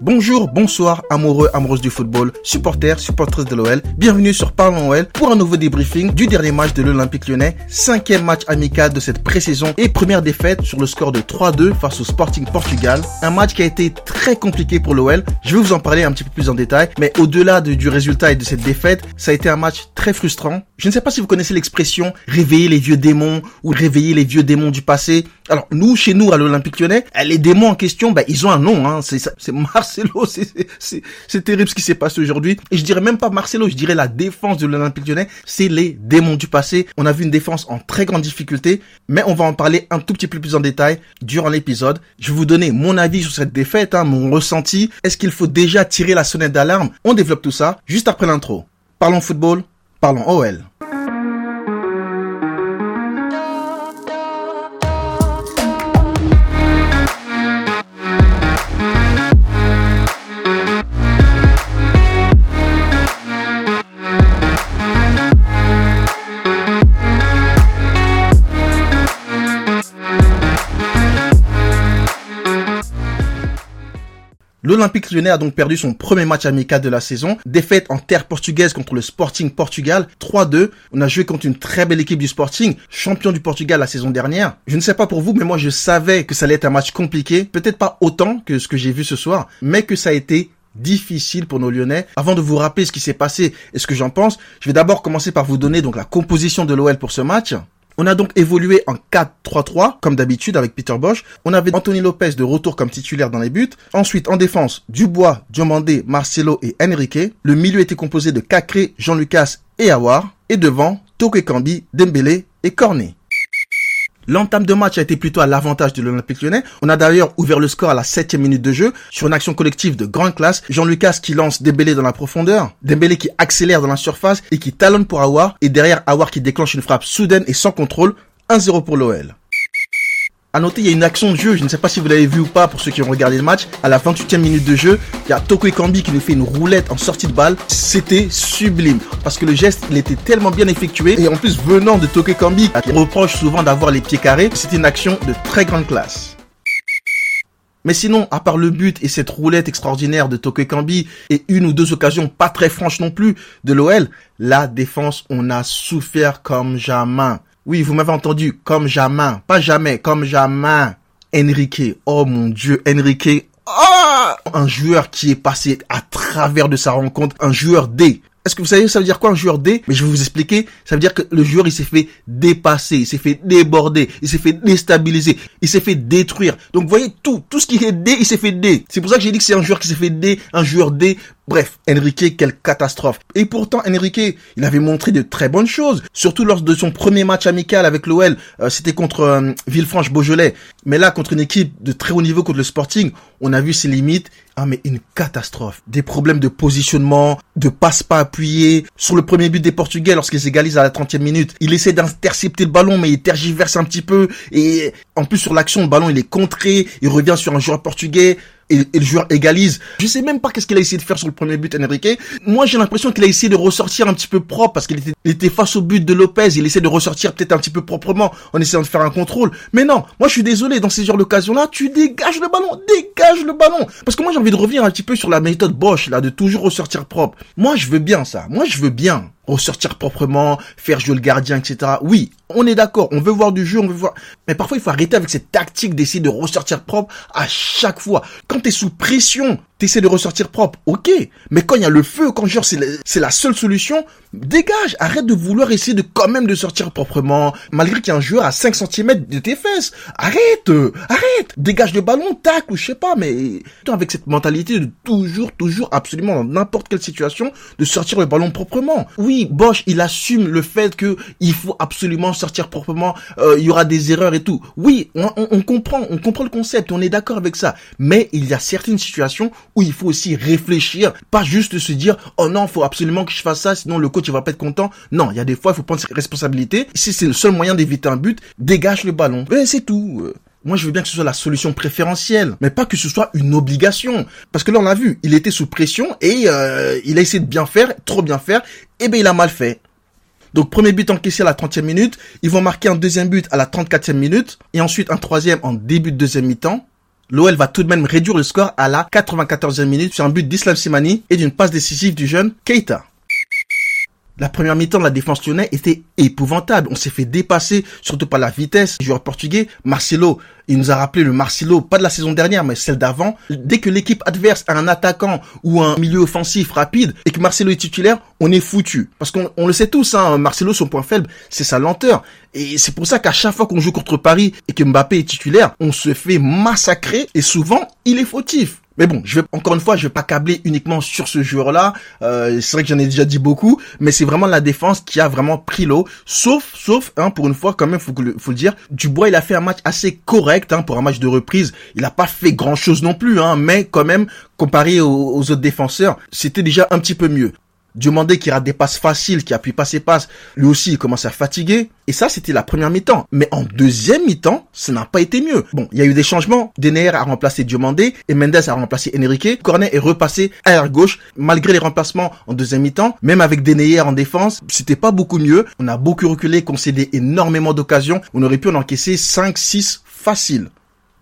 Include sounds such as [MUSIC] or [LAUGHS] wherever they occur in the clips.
Bonjour, bonsoir, amoureux, amoureuses du football, supporters, supporters de l'OL. Bienvenue sur Parlons OL pour un nouveau débriefing du dernier match de l'Olympique lyonnais. Cinquième match amical de cette pré-saison et première défaite sur le score de 3-2 face au Sporting Portugal. Un match qui a été très compliqué pour l'OL. Je vais vous en parler un petit peu plus en détail. Mais au-delà du résultat et de cette défaite, ça a été un match très frustrant. Je ne sais pas si vous connaissez l'expression réveiller les vieux démons ou réveiller les vieux démons du passé. Alors nous, chez nous, à l'Olympique lyonnais, les démons en question, bah, ils ont un nom. Hein. C'est Marcelo, [LAUGHS] c'est terrible ce qui s'est passé aujourd'hui. Et je dirais même pas Marcelo, je dirais la défense de l'Olympique lyonnais, c'est les démons du passé. On a vu une défense en très grande difficulté, mais on va en parler un tout petit peu plus en détail durant l'épisode. Je vais vous donner mon avis sur cette défaite, hein, mon ressenti. Est-ce qu'il faut déjà tirer la sonnette d'alarme? On développe tout ça juste après l'intro. Parlons football, parlons OL. Thank you. L'Olympique lyonnais a donc perdu son premier match amical de la saison. Défaite en terre portugaise contre le Sporting Portugal, 3-2. On a joué contre une très belle équipe du Sporting, champion du Portugal la saison dernière. Je ne sais pas pour vous, mais moi je savais que ça allait être un match compliqué. Peut-être pas autant que ce que j'ai vu ce soir, mais que ça a été difficile pour nos Lyonnais. Avant de vous rappeler ce qui s'est passé et ce que j'en pense, je vais d'abord commencer par vous donner donc la composition de l'OL pour ce match. On a donc évolué en 4-3-3, comme d'habitude avec Peter Bosch. On avait Anthony Lopez de retour comme titulaire dans les buts. Ensuite, en défense, Dubois, Diomandé, Marcelo et Enrique. Le milieu était composé de Cacré, Jean-Lucas et Awar. Et devant, Toke Kambi, Dembélé et Cornet. L'entame de match a été plutôt à l'avantage de l'Olympique lyonnais. On a d'ailleurs ouvert le score à la septième minute de jeu sur une action collective de grande classe. Jean-Lucas qui lance Dembélé dans la profondeur, Dembélé qui accélère dans la surface et qui talonne pour Awar et derrière Awar qui déclenche une frappe soudaine et sans contrôle. 1-0 pour l'OL. À noter, il y a une action de jeu, je ne sais pas si vous l'avez vu ou pas pour ceux qui ont regardé le match. À la 28e minute de jeu, il y a Toko Ekambi qui nous fait une roulette en sortie de balle. C'était sublime parce que le geste, il était tellement bien effectué et en plus venant de Toko Ekambi, qui reproche souvent d'avoir les pieds carrés, c'était une action de très grande classe. Mais sinon, à part le but et cette roulette extraordinaire de Toko Ekambi et une ou deux occasions pas très franches non plus de l'OL, la défense, on a souffert comme jamais. Oui, vous m'avez entendu, comme jamais. Pas jamais, comme jamais. Enrique. Oh mon dieu, Enrique. Oh un joueur qui est passé à travers de sa rencontre, un joueur D. Est-ce que vous savez ça veut dire quoi un joueur D? Mais je vais vous expliquer. Ça veut dire que le joueur il s'est fait dépasser, il s'est fait déborder, il s'est fait déstabiliser, il s'est fait détruire. Donc vous voyez tout, tout ce qui est D, il s'est fait D. C'est pour ça que j'ai dit que c'est un joueur qui s'est fait D, un joueur D. Bref, Enrique, quelle catastrophe. Et pourtant, Enrique, il avait montré de très bonnes choses, surtout lors de son premier match amical avec l'OL. Euh, c'était contre euh, Villefranche-Beaujolais. Mais là, contre une équipe de très haut niveau, contre le Sporting, on a vu ses limites. Ah mais une catastrophe. Des problèmes de positionnement, de passe pas appuyé. Sur le premier but des Portugais, lorsqu'ils égalisent à la 30e minute, il essaie d'intercepter le ballon, mais il tergiverse un petit peu. Et en plus sur l'action, le ballon il est contré, il revient sur un joueur portugais et, le joueur égalise. Je sais même pas qu'est-ce qu'il a essayé de faire sur le premier but, Enrique. Moi, j'ai l'impression qu'il a essayé de ressortir un petit peu propre parce qu'il était, était face au but de Lopez. Il essaie de ressortir peut-être un petit peu proprement en essayant de faire un contrôle. Mais non, moi, je suis désolé. Dans ces genres d'occasions-là, tu dégages le ballon, dégage le ballon. Parce que moi, j'ai envie de revenir un petit peu sur la méthode Bosch, là, de toujours ressortir propre. Moi, je veux bien ça. Moi, je veux bien ressortir proprement, faire jouer le gardien, etc. Oui, on est d'accord, on veut voir du jeu, on veut voir. Mais parfois, il faut arrêter avec cette tactique d'essayer de ressortir propre à chaque fois. Quand t'es sous pression, t'essaies de ressortir propre, ok. Mais quand il y a le feu, quand genre c'est la, seule solution, dégage. Arrête de vouloir essayer de quand même de sortir proprement, malgré qu'il y a un joueur à 5 cm de tes fesses. Arrête, arrête. Dégage le ballon, tac, ou je sais pas, mais avec cette mentalité de toujours, toujours, absolument dans n'importe quelle situation, de sortir le ballon proprement. Oui, Bosch, il assume le fait que il faut absolument sortir proprement. Euh, il y aura des erreurs et tout. Oui, on, on comprend, on comprend le concept, on est d'accord avec ça. Mais il y a certaines situations où il faut aussi réfléchir, pas juste se dire oh non, faut absolument que je fasse ça, sinon le coach il va pas être content. Non, il y a des fois il faut prendre ses responsabilités. Si c'est le seul moyen d'éviter un but, dégage le ballon. Et c'est tout. Moi, je veux bien que ce soit la solution préférentielle, mais pas que ce soit une obligation. Parce que là, on l'a vu, il était sous pression et euh, il a essayé de bien faire, trop bien faire, et ben il a mal fait. Donc premier but encaissé à la 30e minute, ils vont marquer un deuxième but à la 34e minute, et ensuite un troisième en début de deuxième mi-temps. l'OL va tout de même réduire le score à la 94e minute sur un but d'Islam Simani et d'une passe décisive du jeune Keita. La première mi-temps de la défense lyonnais était épouvantable. On s'est fait dépasser, surtout par la vitesse. Le joueur portugais, Marcelo, il nous a rappelé le Marcelo, pas de la saison dernière, mais celle d'avant. Dès que l'équipe adverse a un attaquant ou un milieu offensif rapide et que Marcelo est titulaire, on est foutu. Parce qu'on le sait tous, hein, Marcelo, son point faible, c'est sa lenteur. Et c'est pour ça qu'à chaque fois qu'on joue contre Paris et que Mbappé est titulaire, on se fait massacrer et souvent, il est fautif. Mais bon, je vais encore une fois, je vais pas câbler uniquement sur ce joueur-là. Euh, c'est vrai que j'en ai déjà dit beaucoup, mais c'est vraiment la défense qui a vraiment pris l'eau. Sauf, sauf, hein, pour une fois, quand même, faut, faut le dire, Dubois, il a fait un match assez correct hein, pour un match de reprise. Il a pas fait grand-chose non plus, hein, mais quand même, comparé aux autres défenseurs, c'était déjà un petit peu mieux. Diomandé qui rate des passes faciles, qui appuie pas ses passes, lui aussi il commence à fatiguer. Et ça c'était la première mi-temps. Mais en deuxième mi-temps, ça n'a pas été mieux. Bon, il y a eu des changements. Denayer a remplacé Diomandé et Mendes a remplacé Enrique. Cornet est repassé à l'air gauche. Malgré les remplacements en deuxième mi-temps, même avec Denayer en défense, c'était pas beaucoup mieux. On a beaucoup reculé, concédé énormément d'occasions. On aurait pu en encaisser 5, 6 faciles.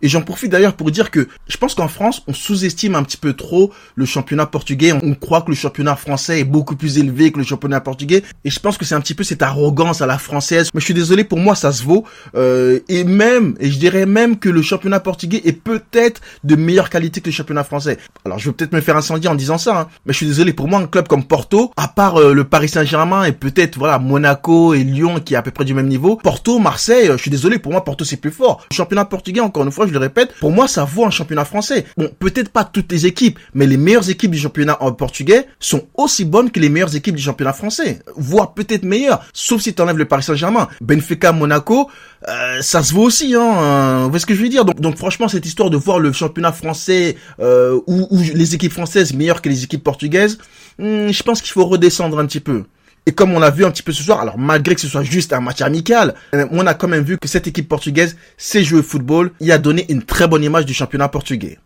Et j'en profite d'ailleurs pour dire que je pense qu'en France, on sous-estime un petit peu trop le championnat portugais. On croit que le championnat français est beaucoup plus élevé que le championnat portugais. Et je pense que c'est un petit peu cette arrogance à la française. Mais je suis désolé, pour moi, ça se vaut. Euh, et même, et je dirais même que le championnat portugais est peut-être de meilleure qualité que le championnat français. Alors, je vais peut-être me faire incendier en disant ça. Hein, mais je suis désolé, pour moi, un club comme Porto, à part euh, le Paris Saint-Germain et peut-être voilà Monaco et Lyon qui est à peu près du même niveau, Porto, Marseille, euh, je suis désolé, pour moi, Porto c'est plus fort. Le championnat portugais, encore une fois, je le répète, pour moi, ça vaut un championnat français. Bon, peut-être pas toutes les équipes, mais les meilleures équipes du championnat portugais sont aussi bonnes que les meilleures équipes du championnat français, voire peut-être meilleures, sauf si tu enlèves le Paris Saint-Germain. Benfica, Monaco, euh, ça se vaut aussi, hein. Vous voyez ce que je veux dire? Donc, donc franchement, cette histoire de voir le championnat français euh, ou, les équipes françaises meilleures que les équipes portugaises, hmm, je pense qu'il faut redescendre un petit peu. Et comme on l'a vu un petit peu ce soir, alors malgré que ce soit juste un match amical, euh, on a quand même vu que cette équipe portugaise sait jouer au football. Il a donné une très bonne image du championnat portugais.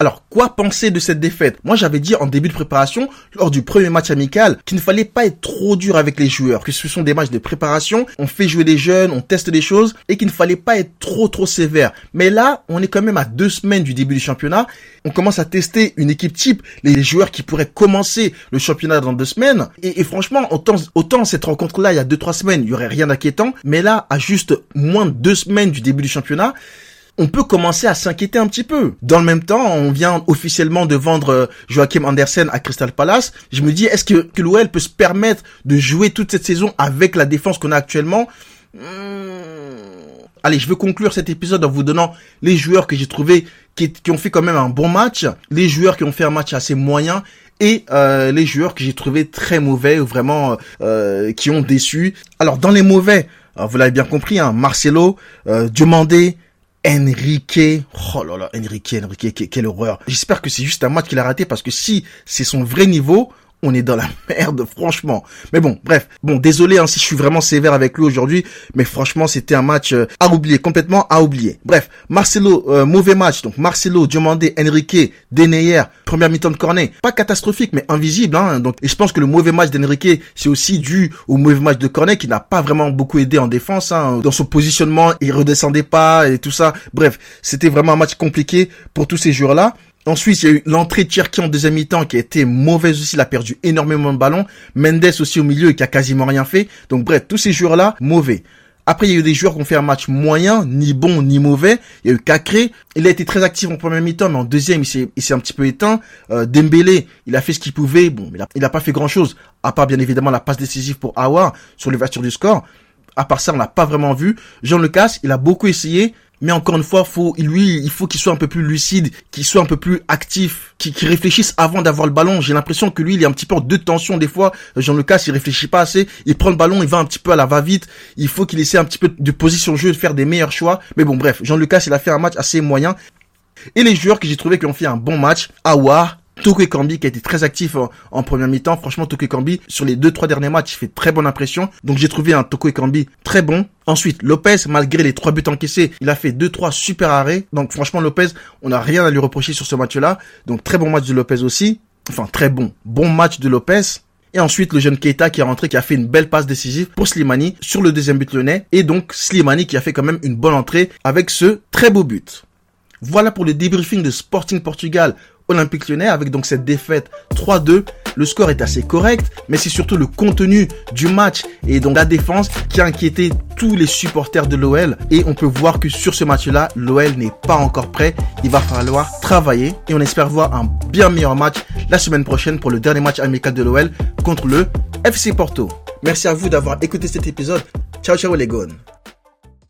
Alors, quoi penser de cette défaite? Moi, j'avais dit en début de préparation, lors du premier match amical, qu'il ne fallait pas être trop dur avec les joueurs, que ce sont des matchs de préparation, on fait jouer les jeunes, on teste des choses, et qu'il ne fallait pas être trop trop sévère. Mais là, on est quand même à deux semaines du début du championnat, on commence à tester une équipe type, les joueurs qui pourraient commencer le championnat dans deux semaines, et, franchement, autant, autant cette rencontre-là, il y a deux trois semaines, il y aurait rien d'inquiétant, mais là, à juste moins de deux semaines du début du championnat, on peut commencer à s'inquiéter un petit peu. Dans le même temps, on vient officiellement de vendre euh, Joachim Andersen à Crystal Palace. Je me dis, est-ce que, que l'OL peut se permettre de jouer toute cette saison avec la défense qu'on a actuellement? Hmm. Allez, je veux conclure cet épisode en vous donnant les joueurs que j'ai trouvés qui, ont fait quand même un bon match, les joueurs qui ont fait un match assez moyen et euh, les joueurs que j'ai trouvé très mauvais ou vraiment euh, qui ont déçu. Alors dans les mauvais, vous l'avez bien compris, hein, Marcelo, euh, Diomandé, Enrique, oh là là, Enrique, Enrique, quelle horreur. J'espère que c'est juste un match qu'il a raté parce que si c'est son vrai niveau, on est dans la [LAUGHS] merde, franchement. Mais bon, bref. Bon, désolé hein, si je suis vraiment sévère avec lui aujourd'hui, mais franchement, c'était un match euh, à oublier, complètement à oublier. Bref, Marcelo, euh, mauvais match. Donc Marcelo, Diomandé, Enrique, Deneyer, première mi-temps de Cornet. Pas catastrophique, mais invisible. Hein, donc, et je pense que le mauvais match d'Enrique, c'est aussi dû au mauvais match de Cornet qui n'a pas vraiment beaucoup aidé en défense. Hein, dans son positionnement, il redescendait pas et tout ça. Bref, c'était vraiment un match compliqué pour tous ces joueurs-là. Ensuite, il y a eu l'entrée de Cherki en deuxième mi-temps qui a été mauvaise aussi. Il a perdu énormément de ballons. Mendes aussi au milieu qui a quasiment rien fait. Donc bref, tous ces joueurs-là, mauvais. Après, il y a eu des joueurs qui ont fait un match moyen, ni bon, ni mauvais. Il y a eu Cacré. Il a été très actif en première mi-temps, mais en deuxième, il s'est, un petit peu éteint. Euh, Dembélé, il a fait ce qu'il pouvait. Bon, il a, il a pas fait grand-chose. À part, bien évidemment, la passe décisive pour Awa sur l'ouverture du score. À part ça, on l'a pas vraiment vu. Jean Lucas, il a beaucoup essayé. Mais encore une fois, faut, lui, il faut qu'il soit un peu plus lucide, qu'il soit un peu plus actif, qu'il réfléchisse avant d'avoir le ballon. J'ai l'impression que lui, il est un petit peu en deux tensions des fois. Jean Lucas, il réfléchit pas assez. Il prend le ballon, il va un petit peu à la va-vite. Il faut qu'il essaie un petit peu de position jeu, de faire des meilleurs choix. Mais bon, bref, Jean Lucas, il a fait un match assez moyen. Et les joueurs que j'ai trouvé qui ont fait un bon match, Awa, Toko Kambi qui a été très actif en, première mi-temps. Franchement, Toko Kambi, sur les deux, trois derniers matchs, il fait très bonne impression. Donc j'ai trouvé un Toko Kambi très bon. Ensuite, Lopez, malgré les trois buts encaissés, il a fait deux, trois super arrêts. Donc franchement, Lopez, on n'a rien à lui reprocher sur ce match-là. Donc très bon match de Lopez aussi. Enfin, très bon. Bon match de Lopez. Et ensuite, le jeune Keita qui est rentré, qui a fait une belle passe décisive pour Slimani sur le deuxième but lyonnais. Et donc, Slimani qui a fait quand même une bonne entrée avec ce très beau but. Voilà pour le débriefing de Sporting Portugal Olympique Lyonnais avec donc cette défaite 3-2. Le score est assez correct, mais c'est surtout le contenu du match et donc la défense qui a inquiété tous les supporters de l'OL. Et on peut voir que sur ce match-là, l'OL n'est pas encore prêt. Il va falloir travailler et on espère voir un bien meilleur match la semaine prochaine pour le dernier match amical de l'OL contre le FC Porto. Merci à vous d'avoir écouté cet épisode. Ciao ciao les gones.